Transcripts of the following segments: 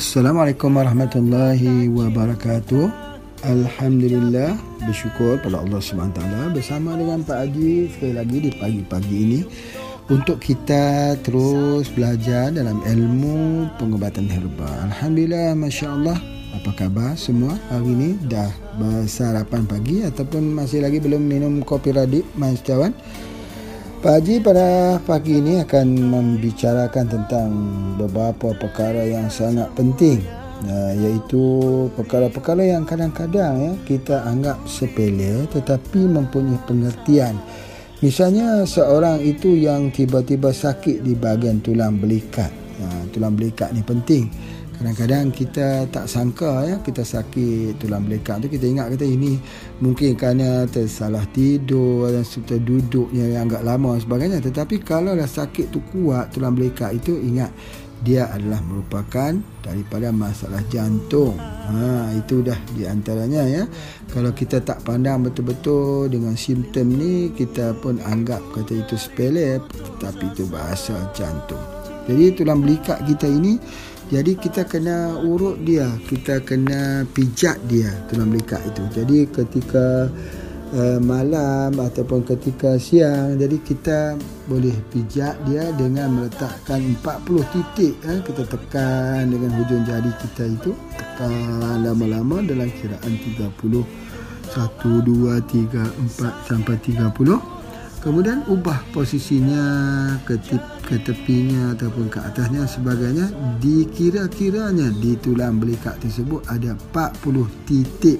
Assalamualaikum warahmatullahi wabarakatuh. Alhamdulillah bersyukur pada Allah SWT bersama dengan Pak Haji sekali lagi di pagi-pagi ini untuk kita terus belajar dalam ilmu pengobatan herba. Alhamdulillah Masya Allah apa khabar semua hari ini dah bersarapan pagi ataupun masih lagi belum minum kopi radik mas kawan Pak Haji pada pagi ini akan membicarakan tentang beberapa perkara yang sangat penting uh, iaitu perkara-perkara yang kadang-kadang ya kita anggap sepele tetapi mempunyai pengertian. Misalnya seorang itu yang tiba-tiba sakit di bahagian tulang belikat. Uh, tulang belikat ni penting. Kadang-kadang kita tak sangka ya kita sakit tulang belikat tu kita ingat kata ini mungkin kerana tersalah tidur dan serta duduknya yang agak lama dan sebagainya tetapi kalau dah sakit tu kuat tulang belikat itu ingat dia adalah merupakan daripada masalah jantung. Ha itu dah di antaranya ya. Kalau kita tak pandang betul-betul dengan simptom ni kita pun anggap kata itu sepele tetapi itu bahasa jantung. Jadi tulang belikat kita ini jadi kita kena urut dia, kita kena pijat dia tulang belikat itu. Jadi ketika uh, malam ataupun ketika siang jadi kita boleh pijak dia dengan meletakkan 40 titik eh, kita tekan dengan hujung jari kita itu. Tekan lama-lama dalam kiraan 30 1 2 3 4 sampai 30 Kemudian ubah posisinya ke, tip, ke tepinya ataupun ke atasnya sebagainya dikira-kiranya di tulang belikat tersebut ada 40 titik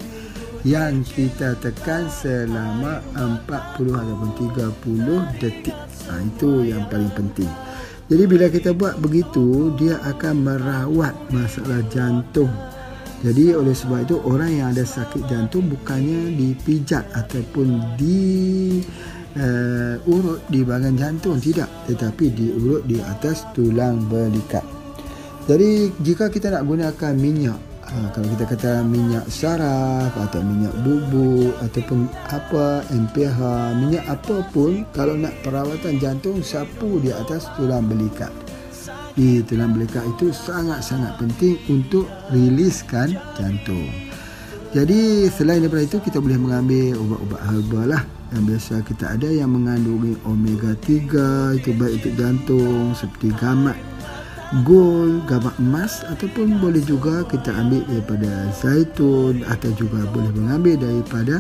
yang kita tekan selama 40 ataupun 30 detik. Ha, itu yang paling penting. Jadi bila kita buat begitu, dia akan merawat masalah jantung. Jadi oleh sebab itu orang yang ada sakit jantung bukannya dipijat ataupun di uh, urut di bahagian jantung tidak, tetapi diurut di atas tulang belikat. Jadi jika kita nak gunakan minyak ha, kalau kita kata minyak saraf atau minyak bubuk ataupun apa MPH minyak apa pun kalau nak perawatan jantung sapu di atas tulang belikat. Di tulang belikat itu sangat-sangat penting untuk riliskan jantung. Jadi selain daripada itu kita boleh mengambil ubat-ubat herba lah yang biasa kita ada yang mengandungi omega 3 itu baik untuk jantung seperti gamat gold, gambar emas ataupun boleh juga kita ambil daripada zaitun atau juga boleh mengambil daripada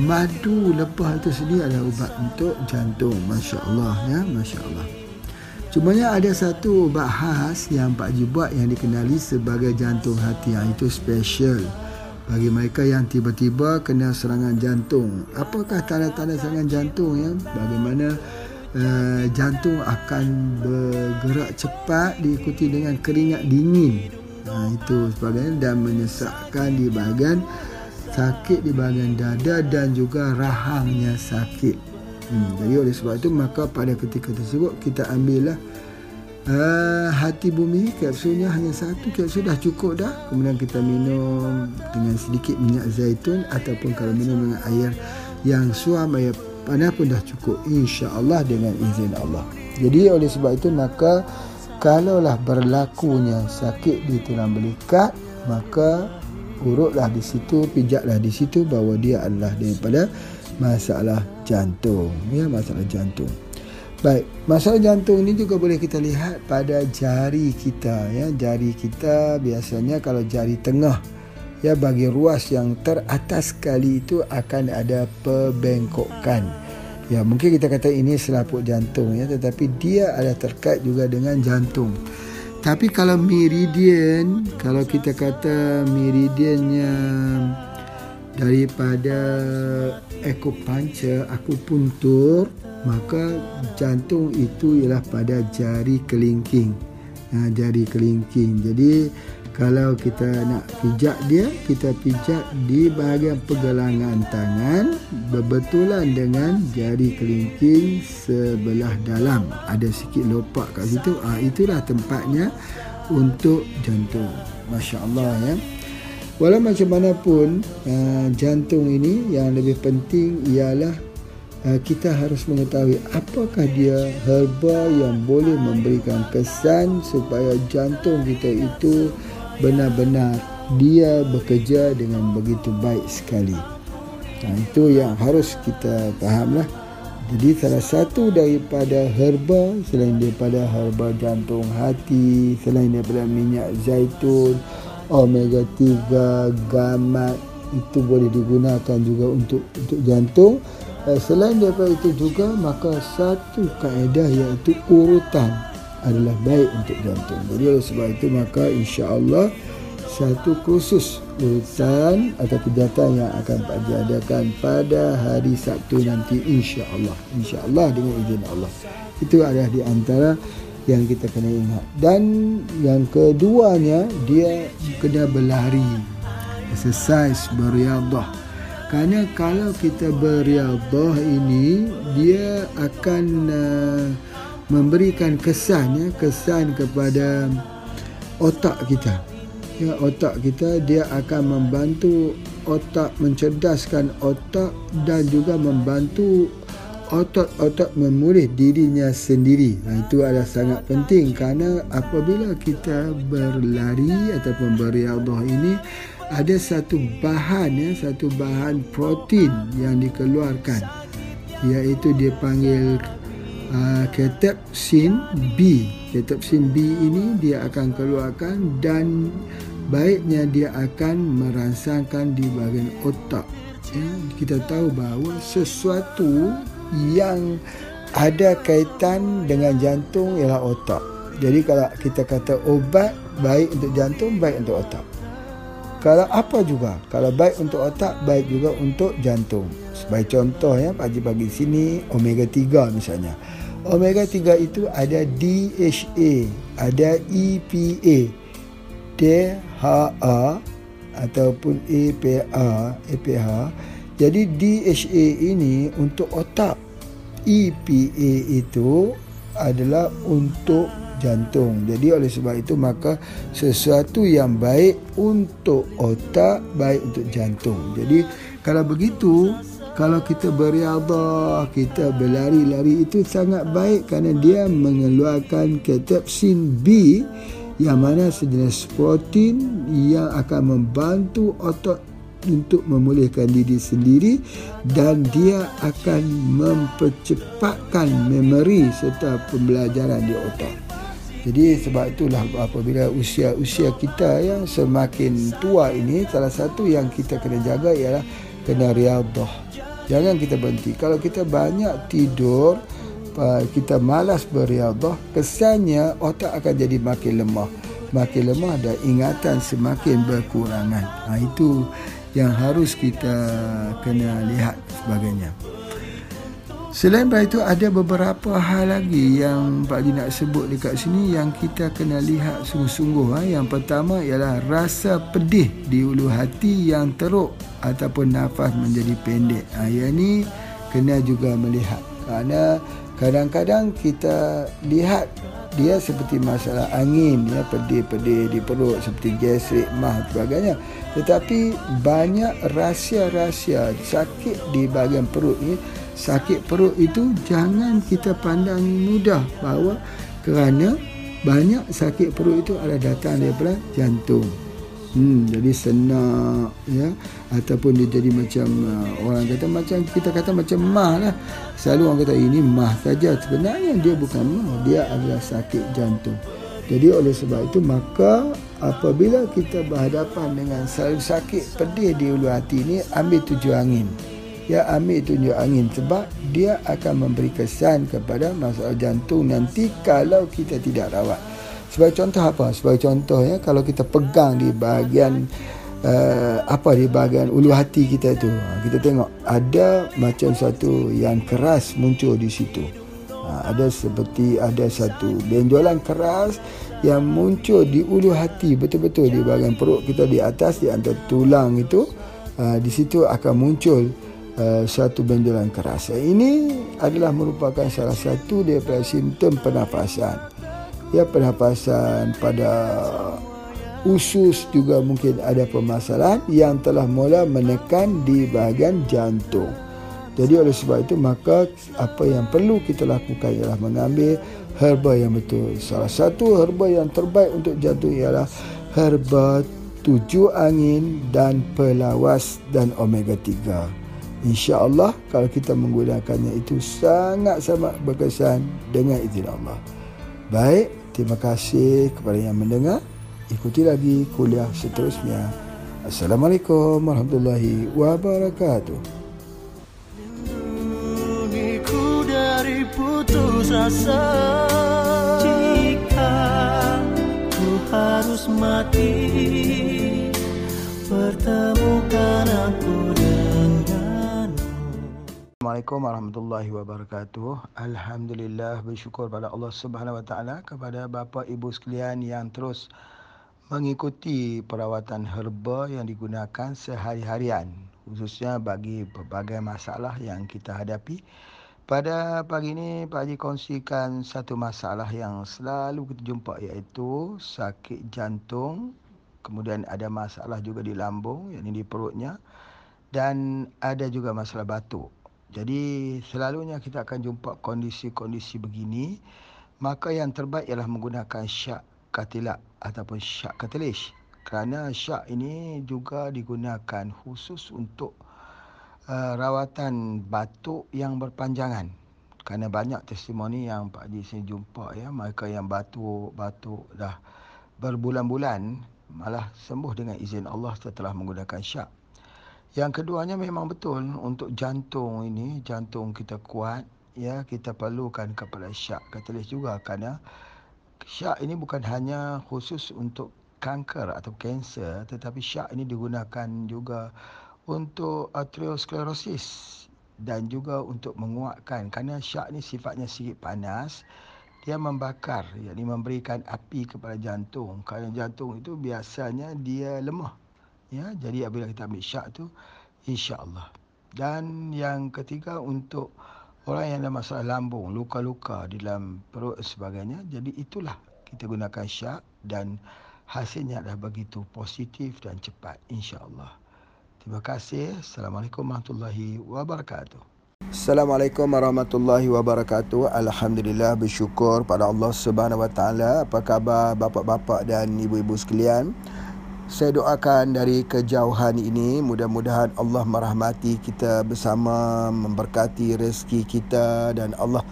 madu. Lebah itu sendiri adalah ubat untuk jantung. Masya Allah ya Masya Allah Cumanya ada satu ubat khas yang Pak Haji buat yang dikenali sebagai jantung hati yang itu special bagi mereka yang tiba-tiba kena serangan jantung. Apakah tanda-tanda serangan jantung ya? Bagaimana uh, jantung akan bergerak cepat diikuti dengan keringat dingin. Nah, itu sebagainya dan menyesakkan di bahagian sakit di bahagian dada dan juga rahangnya sakit. Hmm, jadi oleh sebab itu maka pada ketika tersebut kita ambillah uh, hati bumi kapsulnya hanya satu kapsul dah cukup dah. Kemudian kita minum dengan sedikit minyak zaitun ataupun kalau minum dengan air yang suam air panas pun dah cukup insya-Allah dengan izin Allah. Jadi oleh sebab itu maka kalaulah berlakunya sakit di tulang belikat maka urutlah di situ pijatlah di situ bahawa dia adalah daripada masalah jantung ya masalah jantung. Baik, masalah jantung ini juga boleh kita lihat pada jari kita ya. Jari kita biasanya kalau jari tengah ya bagi ruas yang teratas sekali itu akan ada pembengkokan Ya, mungkin kita kata ini selaput jantung ya, tetapi dia ada terkait juga dengan jantung. Tapi kalau meridian, kalau kita kata meridiannya daripada akupuncture, akupuntur, maka jantung itu ialah pada jari kelingking. Ha, jari kelingking. Jadi kalau kita nak pijak dia kita pijak di bahagian pergelangan tangan berbetulan dengan jari kelingking sebelah dalam ada sikit lopak kat situ ah itulah tempatnya untuk jantung masya-Allah ya walau macam mana pun uh, jantung ini yang lebih penting ialah kita harus mengetahui apakah dia herba yang boleh memberikan kesan supaya jantung kita itu benar-benar dia bekerja dengan begitu baik sekali. Nah, itu yang harus kita fahamlah. Jadi salah satu daripada herba selain daripada herba jantung hati, selain daripada minyak zaitun, omega 3, gamat itu boleh digunakan juga untuk untuk jantung. Eh, selain daripada itu juga maka satu kaedah iaitu urutan adalah baik untuk jantung. Jadi oleh sebab itu maka insya-Allah satu kursus urusan atau kegiatan yang akan Pak Haji adakan pada hari Sabtu nanti insya-Allah. Insya-Allah dengan izin Allah. Itu adalah di antara yang kita kena ingat. Dan yang keduanya dia kena berlari. Exercise beriadah. Kerana kalau kita beriadah ini dia akan uh, memberikan kesan ya kesan kepada otak kita ya otak kita dia akan membantu otak mencerdaskan otak dan juga membantu otot-otot memulih dirinya sendiri. Nah, itu adalah sangat penting kerana apabila kita berlari ataupun beriadah ini ada satu bahan ya, satu bahan protein yang dikeluarkan iaitu dia panggil uh, ketepsin B. Ketepsin B ini dia akan keluarkan dan baiknya dia akan merangsangkan di bahagian otak. Ya, kita tahu bahawa sesuatu yang ada kaitan dengan jantung ialah otak. Jadi kalau kita kata obat baik untuk jantung, baik untuk otak. Kalau apa juga, kalau baik untuk otak, baik juga untuk jantung. Sebagai contoh ya, Pak Haji bagi sini omega 3 misalnya. Omega 3 itu ada DHA, ada EPA, DHA ataupun EPA, EPH. Jadi DHA ini untuk otak. EPA itu adalah untuk jantung. Jadi oleh sebab itu maka sesuatu yang baik untuk otak, baik untuk jantung. Jadi kalau begitu kalau kita beriadah, kita berlari-lari itu sangat baik kerana dia mengeluarkan ketepsin B yang mana sejenis protein yang akan membantu otot untuk memulihkan diri sendiri dan dia akan mempercepatkan memori serta pembelajaran di otak. Jadi sebab itulah apabila usia-usia kita yang semakin tua ini salah satu yang kita kena jaga ialah kena riadah. Jangan kita berhenti. Kalau kita banyak tidur, kita malas beriadah, kesannya otak akan jadi makin lemah. Makin lemah dan ingatan semakin berkurangan. Ha, itu yang harus kita kena lihat sebagainya. Selain daripada itu ada beberapa hal lagi yang Pak Haji nak sebut dekat sini yang kita kena lihat sungguh-sungguh. Ha. Yang pertama ialah rasa pedih di ulu hati yang teruk ataupun nafas menjadi pendek. Ha. Yang ini kena juga melihat. Kerana kadang-kadang kita lihat dia seperti masalah angin ya pedih-pedih di perut seperti gastrik mah sebagainya tetapi banyak rahsia-rahsia sakit di bahagian perut ini sakit perut itu jangan kita pandang mudah bahawa kerana banyak sakit perut itu ada datang daripada jantung. Hmm, jadi senak ya ataupun dia jadi macam uh, orang kata macam kita kata macam mah lah. Selalu orang kata ini mah saja sebenarnya dia bukan mah, dia adalah sakit jantung. Jadi oleh sebab itu maka apabila kita berhadapan dengan selalu sakit pedih di ulu hati ini ambil tujuh angin ya ambil tunjuk angin sebab dia akan memberi kesan kepada masalah jantung nanti kalau kita tidak rawat. Sebagai contoh apa? Sebagai contoh ya kalau kita pegang di bahagian uh, apa di bahagian ulu hati kita tu ha, kita tengok ada macam satu yang keras muncul di situ. Ha, ada seperti ada satu benjolan keras yang muncul di ulu hati betul-betul di bahagian perut kita di atas di antara tulang itu uh, di situ akan muncul uh, satu benjolan keras. Ini adalah merupakan salah satu daripada simptom pernafasan. Ya pernafasan pada usus juga mungkin ada permasalahan yang telah mula menekan di bahagian jantung. Jadi oleh sebab itu maka apa yang perlu kita lakukan ialah mengambil herba yang betul. Salah satu herba yang terbaik untuk jantung ialah herba tujuh angin dan pelawas dan omega 3. InsyaAllah kalau kita menggunakannya itu sangat-sangat berkesan dengan izin Allah. Baik, terima kasih kepada yang mendengar. Ikuti lagi kuliah seterusnya. Assalamualaikum warahmatullahi wabarakatuh. putus asa Jika ku harus mati Pertemukan aku Assalamualaikum warahmatullahi wabarakatuh. Alhamdulillah bersyukur pada Allah subhanahu wa ta'ala Kepada bapa ibu sekalian yang terus mengikuti perawatan herba yang digunakan sehari-harian khususnya bagi berbagai masalah yang kita hadapi. Pada pagi ini Pak Haji kongsikan satu masalah yang selalu kita jumpa iaitu sakit jantung, kemudian ada masalah juga di lambung, yakni di perutnya. Dan ada juga masalah batuk. Jadi selalunya kita akan jumpa kondisi-kondisi begini, maka yang terbaik ialah menggunakan syak katilak ataupun syak katilis. Kerana syak ini juga digunakan khusus untuk uh, rawatan batuk yang berpanjangan. Kerana banyak testimoni yang Pak Haji saya jumpa ya, mereka yang batuk-batuk dah berbulan-bulan malah sembuh dengan izin Allah setelah menggunakan syak. Yang keduanya memang betul untuk jantung ini, jantung kita kuat, ya kita perlukan kepada syak katalis juga kerana syak ini bukan hanya khusus untuk kanker atau kanser tetapi syak ini digunakan juga untuk arteriosklerosis dan juga untuk menguatkan. Kerana syak ni sifatnya sikit panas dia membakar yakni memberikan api kepada jantung. Kerana jantung itu biasanya dia lemah ya jadi apabila kita ambil syak tu insya-Allah dan yang ketiga untuk orang yang ada masalah lambung luka-luka di dalam perut sebagainya jadi itulah kita gunakan syak dan hasilnya adalah begitu positif dan cepat insya-Allah Terima kasih. Assalamualaikum warahmatullahi wabarakatuh. Assalamualaikum warahmatullahi wabarakatuh. Alhamdulillah bersyukur pada Allah Subhanahu wa taala. Apa khabar bapa-bapa dan ibu-ibu sekalian? Saya doakan dari kejauhan ini mudah-mudahan Allah merahmati kita bersama, memberkati rezeki kita dan Allah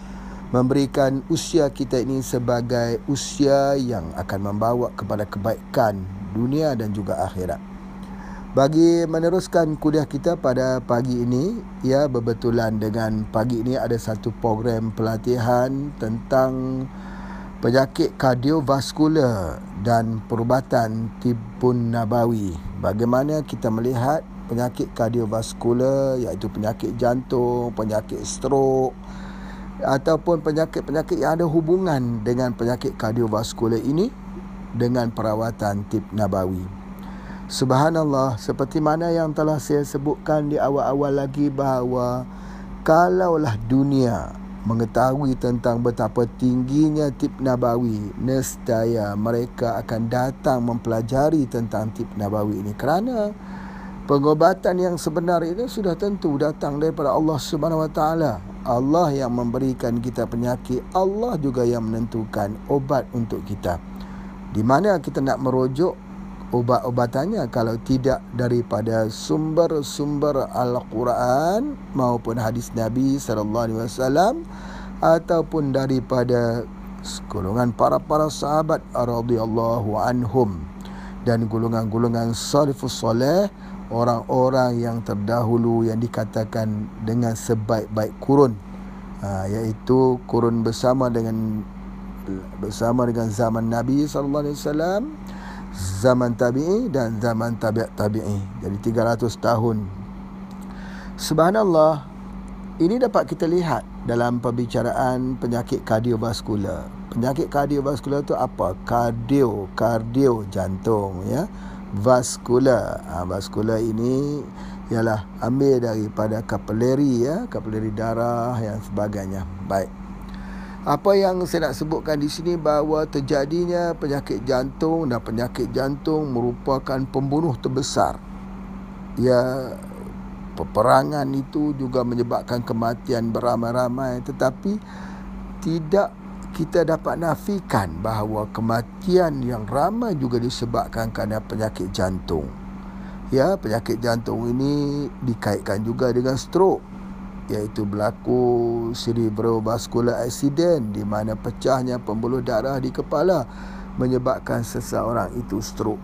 memberikan usia kita ini sebagai usia yang akan membawa kepada kebaikan dunia dan juga akhirat. Bagi meneruskan kuliah kita pada pagi ini, ya berbetulan dengan pagi ini ada satu program pelatihan tentang penyakit kardiovaskular dan perubatan tibun nabawi. Bagaimana kita melihat penyakit kardiovaskular iaitu penyakit jantung, penyakit stroke ataupun penyakit-penyakit yang ada hubungan dengan penyakit kardiovaskular ini dengan perawatan tib nabawi. Subhanallah seperti mana yang telah saya sebutkan di awal-awal lagi bahawa kalaulah dunia mengetahui tentang betapa tingginya tip nabawi nescaya mereka akan datang mempelajari tentang tip nabawi ini. Kerana pengobatan yang sebenar ini sudah tentu datang daripada Allah Subhanahu Wa Taala. Allah yang memberikan kita penyakit Allah juga yang menentukan obat untuk kita. Di mana kita nak merujuk ubat-ubatannya kalau tidak daripada sumber-sumber Al-Quran maupun hadis Nabi sallallahu alaihi wasallam ataupun daripada golongan para-para sahabat radhiyallahu anhum dan golongan-golongan salafus soleh orang-orang yang terdahulu yang dikatakan dengan sebaik-baik kurun ha, iaitu kurun bersama dengan bersama dengan zaman Nabi sallallahu alaihi wasallam zaman tabi'i dan zaman tabi'at tabi'i jadi 300 tahun subhanallah ini dapat kita lihat dalam pembicaraan penyakit kardiovaskular penyakit kardiovaskular itu apa kardio kardio jantung ya vaskular. Ha, vaskular ini ialah ambil daripada kapilari ya, kapilari darah yang sebagainya. Baik. Apa yang saya nak sebutkan di sini bahawa terjadinya penyakit jantung dan penyakit jantung merupakan pembunuh terbesar. Ya peperangan itu juga menyebabkan kematian beramai-ramai tetapi tidak kita dapat nafikan bahawa kematian yang ramai juga disebabkan kerana penyakit jantung. Ya, penyakit jantung ini dikaitkan juga dengan stroke iaitu berlaku cerebrovascular accident di mana pecahnya pembuluh darah di kepala menyebabkan seseorang itu stroke.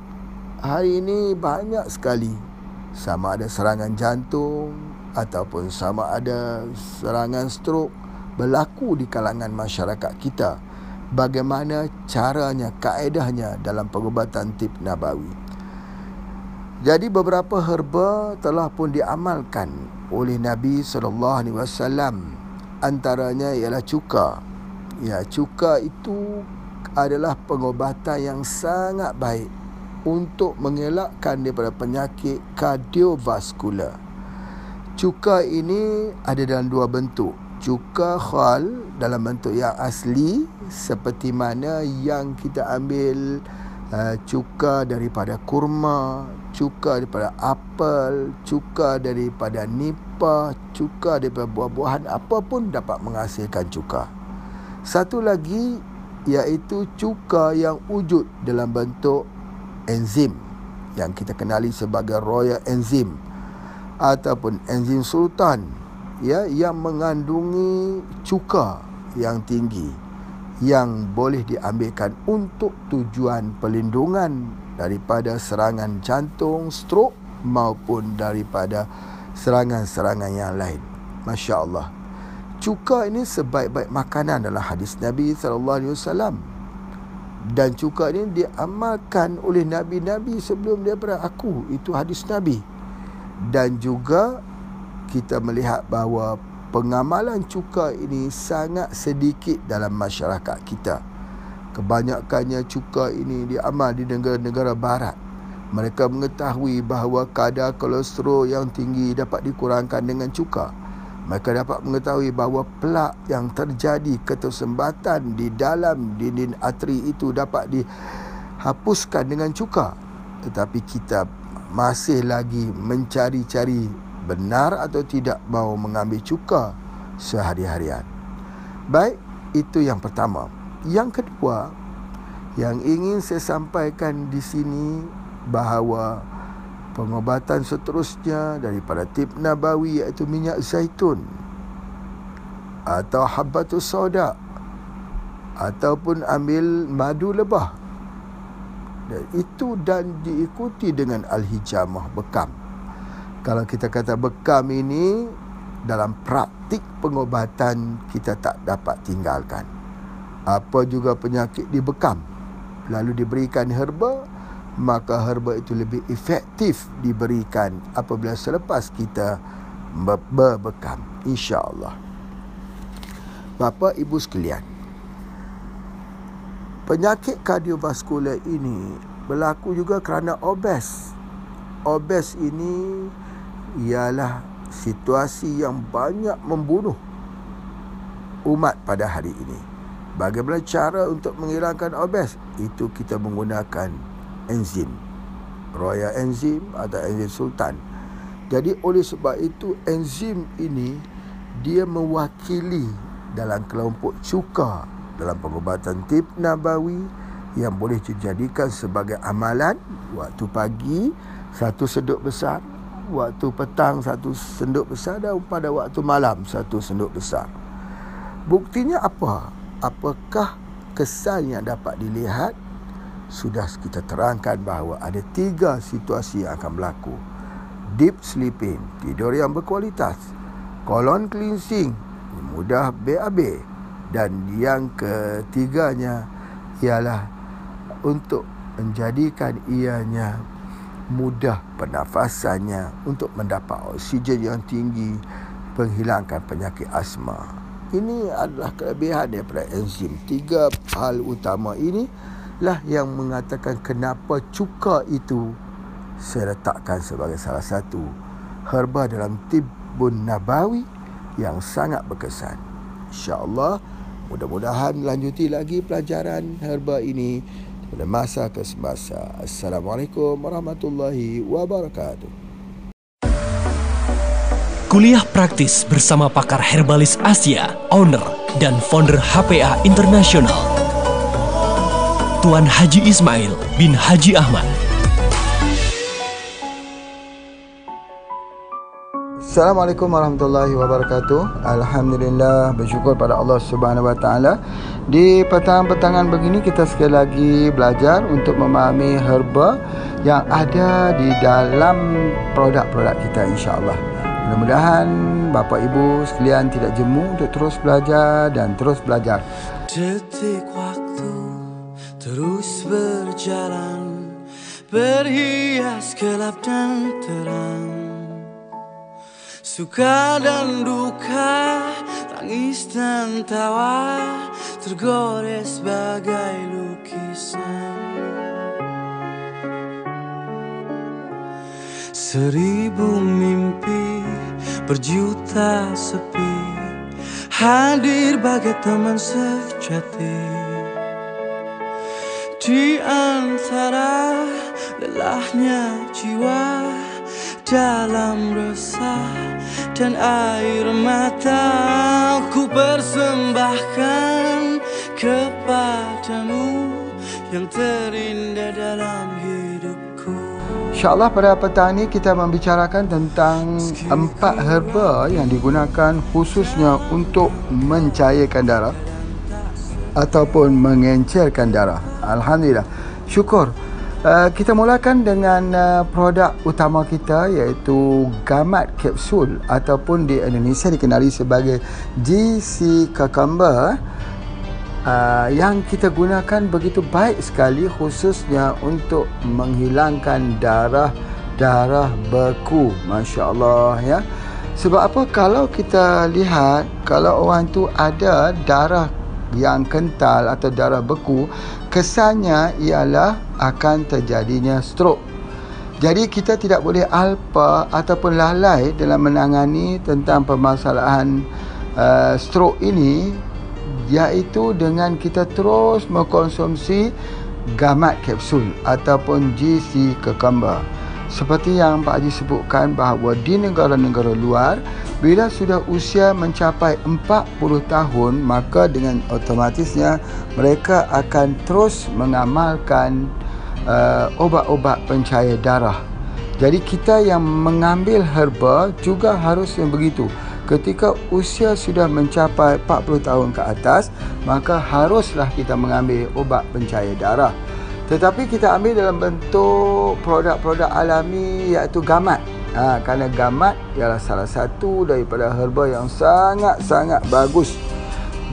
Hari ini banyak sekali. Sama ada serangan jantung ataupun sama ada serangan stroke berlaku di kalangan masyarakat kita. Bagaimana caranya kaedahnya dalam pengobatan tip nabawi? Jadi beberapa herba telah pun diamalkan oleh Nabi sallallahu alaihi wasallam. Antaranya ialah cuka. Ya cuka itu adalah pengobatan yang sangat baik untuk mengelakkan daripada penyakit kardiovaskular. Cuka ini ada dalam dua bentuk. Cuka khal dalam bentuk yang asli seperti mana yang kita ambil uh, cuka daripada kurma, cuka daripada apel, cuka daripada nipa, cuka daripada buah-buahan apapun dapat menghasilkan cuka. Satu lagi iaitu cuka yang wujud dalam bentuk enzim yang kita kenali sebagai royal enzim ataupun enzim sultan ya yang mengandungi cuka yang tinggi yang boleh diambilkan untuk tujuan pelindungan daripada serangan jantung, stroke maupun daripada serangan-serangan yang lain. Masya Allah. Cuka ini sebaik-baik makanan dalam hadis Nabi sallallahu alaihi wasallam. Dan cuka ini diamalkan oleh nabi-nabi sebelum daripada aku. Itu hadis Nabi. Dan juga kita melihat bahawa pengamalan cuka ini sangat sedikit dalam masyarakat kita. Kebanyakannya cuka ini diamal di negara-negara barat. Mereka mengetahui bahawa kadar kolesterol yang tinggi dapat dikurangkan dengan cuka. Mereka dapat mengetahui bahawa pelak yang terjadi ketersembatan di dalam dinding arteri itu dapat dihapuskan dengan cuka. Tetapi kita masih lagi mencari-cari benar atau tidak mahu mengambil cuka sehari-harian. Baik, itu yang pertama. Yang kedua, yang ingin saya sampaikan di sini bahawa pengobatan seterusnya daripada tip nabawi iaitu minyak zaitun atau habbatus soda ataupun ambil madu lebah dan itu dan diikuti dengan al-hijamah bekam kalau kita kata bekam ini dalam praktik pengobatan kita tak dapat tinggalkan. Apa juga penyakit dibekam lalu diberikan herba maka herba itu lebih efektif diberikan apabila selepas kita berbekam insya-Allah. Bapa Ibu sekalian. Penyakit kardiovaskular ini berlaku juga kerana obes. Obes ini ialah situasi yang banyak membunuh umat pada hari ini. Bagaimana cara untuk menghilangkan obes? Itu kita menggunakan enzim. Royal enzim atau enzim sultan. Jadi oleh sebab itu enzim ini dia mewakili dalam kelompok cuka dalam pengobatan tip nabawi yang boleh dijadikan sebagai amalan waktu pagi satu seduk besar waktu petang satu senduk besar dan pada waktu malam satu senduk besar. Buktinya apa? Apakah kesan yang dapat dilihat? Sudah kita terangkan bahawa ada tiga situasi yang akan berlaku. deep sleeping, tidur yang berkualitas, colon cleansing, mudah BAB dan yang ketiganya ialah untuk menjadikan ianya mudah pernafasannya untuk mendapat oksigen yang tinggi penghilangkan penyakit asma. Ini adalah kelebihan daripada enzim. Tiga hal utama ini lah yang mengatakan kenapa cuka itu saya letakkan sebagai salah satu herba dalam tibun nabawi yang sangat berkesan. InsyaAllah mudah-mudahan lanjuti lagi pelajaran herba ini pada masa ke semasa. Assalamualaikum warahmatullahi wabarakatuh. Kuliah praktis bersama pakar herbalis Asia, owner dan founder HPA Internasional. Tuan Haji Ismail bin Haji Ahmad. Assalamualaikum warahmatullahi wabarakatuh. Alhamdulillah bersyukur pada Allah Subhanahu wa taala. Di petang-petangan begini kita sekali lagi belajar untuk memahami herba yang ada di dalam produk-produk kita insya-Allah. Mudah-mudahan bapa ibu sekalian tidak jemu untuk terus belajar dan terus belajar. Detik waktu terus berjalan Berhias gelap dan terang Suka dan duka, tangis dan tawa Tergores bagai lukisan Seribu mimpi, berjuta sepi Hadir bagai teman sejati Di antara lelahnya jiwa dalam resah dan air mata ku persembahkan kepadamu yang terindah dalam. InsyaAllah pada petang ini kita membicarakan tentang empat herba yang digunakan khususnya untuk mencairkan darah ataupun mengencerkan darah. Alhamdulillah. Syukur. Uh, kita mulakan dengan uh, produk utama kita iaitu gamat kapsul ataupun di Indonesia dikenali sebagai GC Cucumber uh, yang kita gunakan begitu baik sekali khususnya untuk menghilangkan darah darah beku. masya-Allah ya. Sebab apa? Kalau kita lihat kalau orang tu ada darah yang kental atau darah beku kesannya ialah akan terjadinya stroke. Jadi kita tidak boleh alpa ataupun lalai dalam menangani tentang permasalahan uh, stroke ini iaitu dengan kita terus mengkonsumsi gamat kapsul ataupun GC cucumber. Seperti yang Pak Haji sebutkan bahawa di negara-negara luar bila sudah usia mencapai 40 tahun maka dengan otomatisnya mereka akan terus mengamalkan uh, obat-obat pencair darah. Jadi kita yang mengambil herba juga harus yang begitu. Ketika usia sudah mencapai 40 tahun ke atas maka haruslah kita mengambil obat pencair darah. Tetapi kita ambil dalam bentuk produk-produk alami iaitu gamat. Ha, Kerana gamat ialah salah satu daripada herba yang sangat-sangat bagus.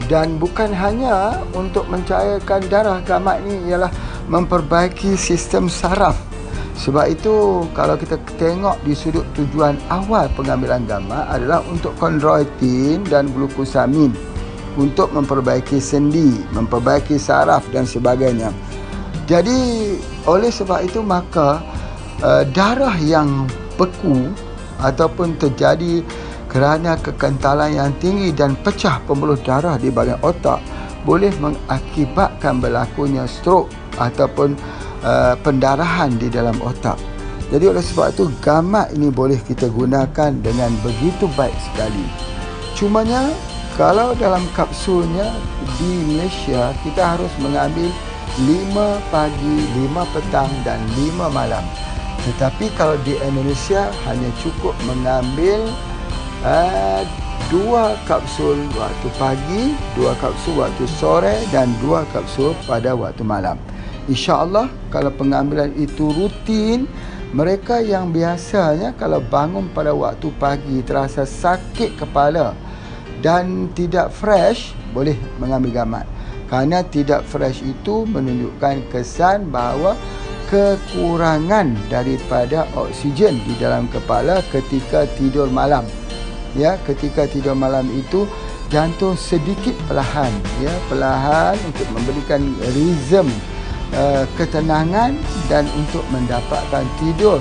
Dan bukan hanya untuk mencairkan darah gamat ni ialah memperbaiki sistem saraf sebab itu kalau kita tengok di sudut tujuan awal pengambilan gamat adalah untuk kondroitin dan glukosamin untuk memperbaiki sendi, memperbaiki saraf dan sebagainya. Jadi oleh sebab itu maka uh, darah yang beku ataupun terjadi kerana kekentalan yang tinggi dan pecah pembuluh darah di bahagian otak boleh mengakibatkan berlakunya stroke ataupun uh, pendarahan di dalam otak. Jadi oleh sebab itu gamat ini boleh kita gunakan dengan begitu baik sekali. Cumanya kalau dalam kapsulnya di Malaysia kita harus mengambil 5 pagi, 5 petang dan 5 malam. Tetapi kalau di Indonesia hanya cukup mengambil uh, dua kapsul waktu pagi, dua kapsul waktu sore dan dua kapsul pada waktu malam. InsyaAllah kalau pengambilan itu rutin mereka yang biasanya kalau bangun pada waktu pagi terasa sakit kepala dan tidak fresh boleh mengambil gamat kerana tidak fresh itu menunjukkan kesan bahawa kekurangan daripada oksigen di dalam kepala ketika tidur malam. Ya ketika tidur malam itu jantung sedikit perlahan ya perlahan untuk memberikan rhythm uh, ketenangan dan untuk mendapatkan tidur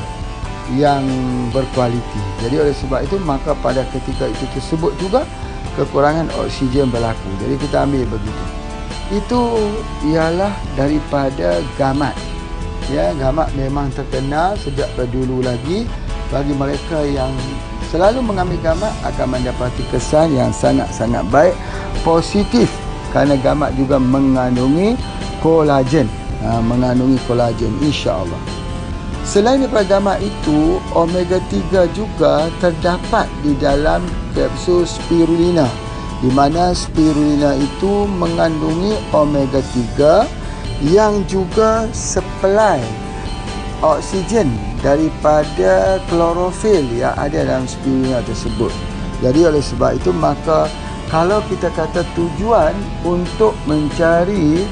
yang berkualiti. Jadi oleh sebab itu maka pada ketika itu tersebut juga kekurangan oksigen berlaku. Jadi kita ambil begitu. Itu ialah daripada gamat. Ya, gamat memang terkenal sejak dulu lagi bagi mereka yang selalu mengambil gamat akan mendapati kesan yang sangat-sangat baik positif kerana gamat juga mengandungi kolagen ha, mengandungi kolagen insya-Allah selain daripada gamat itu omega 3 juga terdapat di dalam kapsul spirulina di mana spirulina itu mengandungi omega 3 yang juga supply oksigen daripada klorofil yang ada dalam spirulina tersebut. Jadi oleh sebab itu maka kalau kita kata tujuan untuk mencari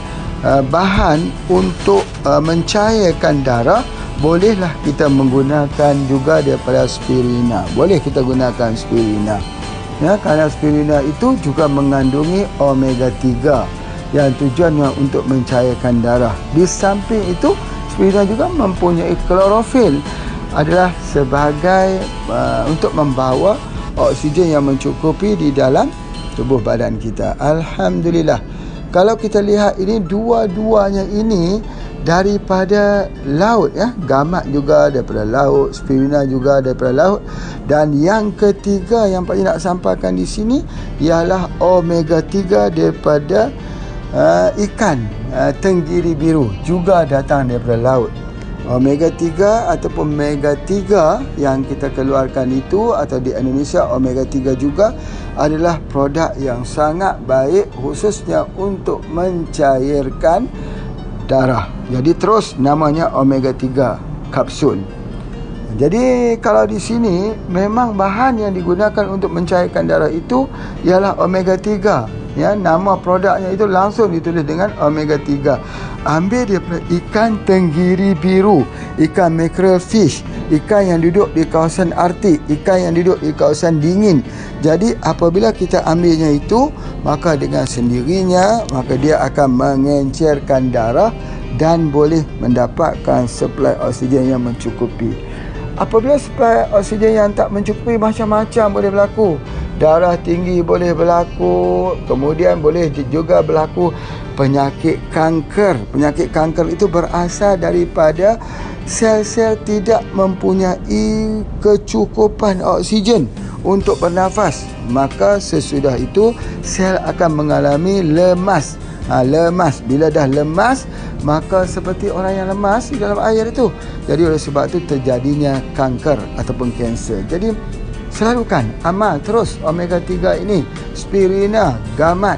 uh, bahan untuk uh, mencairkan darah bolehlah kita menggunakan juga daripada spirulina. Boleh kita gunakan spirulina. Ya, kerana spirulina itu juga mengandungi omega 3 yang tujuannya untuk mencairkan darah. Di samping itu spirulina juga mempunyai klorofil adalah sebagai uh, untuk membawa oksigen yang mencukupi di dalam tubuh badan kita. Alhamdulillah. Kalau kita lihat ini dua-duanya ini daripada laut ya. Gamat juga daripada laut, spirulina juga daripada laut dan yang ketiga yang Pak nak sampaikan di sini ialah omega 3 daripada uh, ikan uh, tenggiri biru juga datang daripada laut. Omega 3 ataupun Omega 3 yang kita keluarkan itu atau di Indonesia Omega 3 juga adalah produk yang sangat baik khususnya untuk mencairkan darah. Jadi terus namanya Omega 3 kapsul. Jadi kalau di sini memang bahan yang digunakan untuk mencairkan darah itu ialah Omega 3 ya nama produknya itu langsung ditulis dengan omega 3 ambil dia ikan tenggiri biru ikan mackerel fish ikan yang duduk di kawasan Arktik ikan yang duduk di kawasan dingin. Jadi apabila kita ambilnya itu maka dengan sendirinya maka dia akan mengencerkan darah dan boleh mendapatkan suplai oksigen yang mencukupi. Apabila suplai oksigen yang tak mencukupi macam-macam boleh berlaku darah tinggi boleh berlaku kemudian boleh juga berlaku penyakit kanker. Penyakit kanker itu berasal daripada sel-sel tidak mempunyai kecukupan oksigen untuk bernafas. Maka sesudah itu sel akan mengalami lemas. Ha, lemas. Bila dah lemas maka seperti orang yang lemas di dalam air itu. Jadi oleh sebab itu terjadinya kanker ataupun kanser. Jadi selalukan amal terus omega 3 ini. Spirina gamat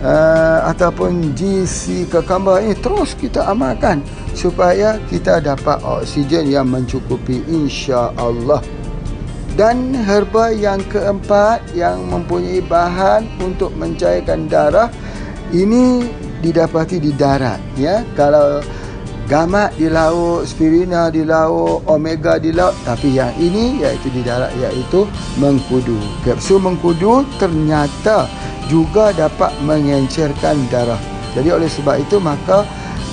uh, ataupun GC kekambah ini terus kita amalkan supaya kita dapat oksigen yang mencukupi insya-Allah. Dan herba yang keempat yang mempunyai bahan untuk mencairkan darah ini didapati di darat ya. Kalau gamat di laut, spirina di laut, omega di laut. Tapi yang ini iaitu di darat iaitu mengkudu. Kapsul mengkudu ternyata juga dapat mengencerkan darah. Jadi oleh sebab itu maka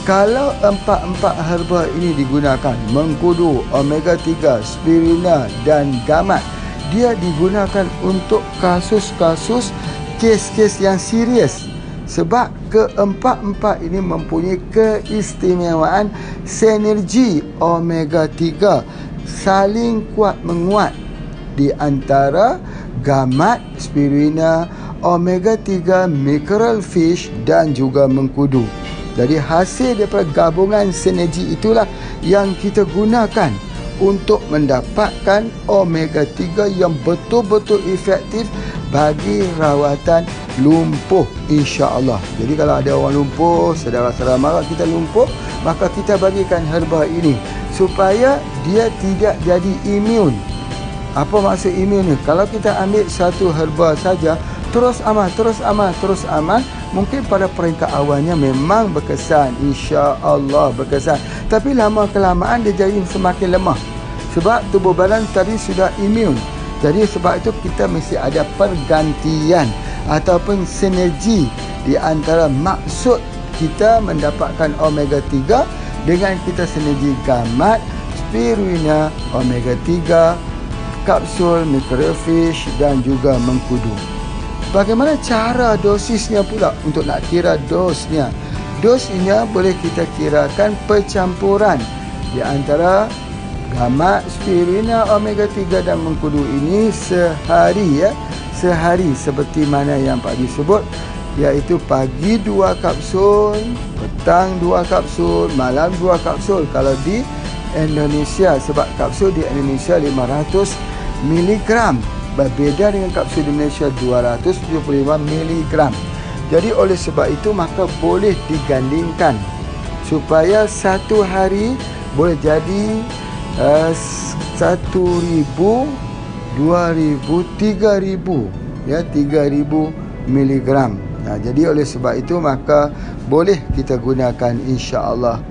kalau empat-empat herba ini digunakan mengkudu, omega 3, spirina dan gamat dia digunakan untuk kasus-kasus kes-kes yang serius sebab keempat-empat ini mempunyai keistimewaan sinergi omega 3 saling kuat menguat. Di antara gamat spirulina omega 3 mackerel fish dan juga mengkudu. Jadi hasil daripada gabungan sinergi itulah yang kita gunakan untuk mendapatkan omega 3 yang betul-betul efektif bagi rawatan lumpuh insya-Allah. Jadi kalau ada orang lumpuh, saudara-saudara mara kita lumpuh, maka kita bagikan herba ini supaya dia tidak jadi imun. Apa maksud imun ni? Kalau kita ambil satu herba saja, terus amal, terus amal, terus amal, mungkin pada peringkat awalnya memang berkesan, insya-Allah berkesan. Tapi lama kelamaan dia jadi semakin lemah. Sebab tubuh badan tadi sudah imun. Jadi sebab itu kita mesti ada pergantian ataupun sinergi di antara maksud kita mendapatkan omega 3 dengan kita sinergi gamat, spirulina, omega 3, kapsul, microfish dan juga mengkudu. Bagaimana cara dosisnya pula untuk nak kira dosnya? Dosnya boleh kita kirakan percampuran di antara gamat, spirulina, omega 3 dan mengkudu ini sehari ya. Sehari seperti mana yang Pak Haji sebut iaitu pagi dua kapsul, petang dua kapsul, malam dua kapsul kalau di Indonesia sebab kapsul di Indonesia 500 mg berbeda dengan kapsul di Malaysia 275 mg. Jadi oleh sebab itu maka boleh digandingkan supaya satu hari boleh jadi Eh, satu ribu, dua ribu, tiga ribu, ya tiga ribu miligram. Nah, jadi oleh sebab itu maka boleh kita gunakan insya Allah.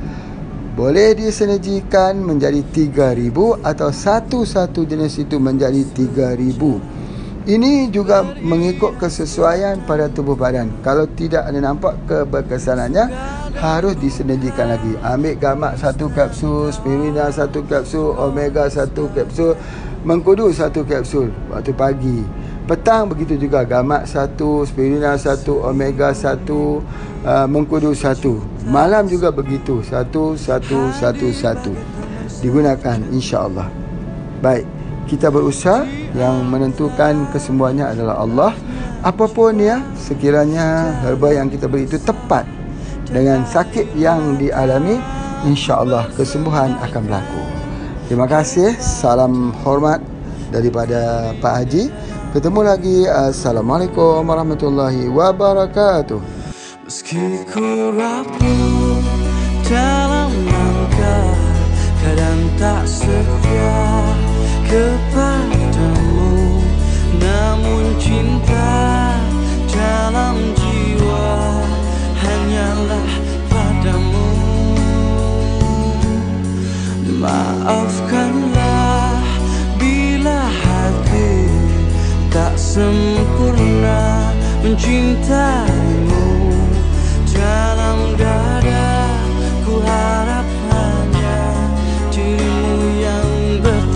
Boleh disenerjikan menjadi tiga ribu atau satu-satu jenis itu menjadi tiga ribu. Ini juga mengikut kesesuaian pada tubuh badan. Kalau tidak ada nampak keberkesanannya, harus disenerjikan lagi. Ambil gamak satu kapsul, spirulina satu kapsul, omega satu kapsul, mengkudu satu kapsul waktu pagi. Petang begitu juga gamak satu, spirulina satu, omega satu, uh, mengkudu satu. Malam juga begitu, satu, satu, satu, satu. Digunakan insya-Allah. Baik kita berusaha yang menentukan kesembuhannya adalah Allah. Apapun ya sekiranya herba yang kita beri itu tepat dengan sakit yang dialami insya-Allah kesembuhan akan berlaku. Terima kasih salam hormat daripada Pak Haji. Ketemu lagi assalamualaikum warahmatullahi wabarakatuh. Meski ku rapuh dalam langkah kadang tak setia kepadamu Namun cinta dalam jiwa Hanyalah padamu. Maafkanlah bila hati Tak sempurna mencintaimu. Dalam dada ku harap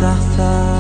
taza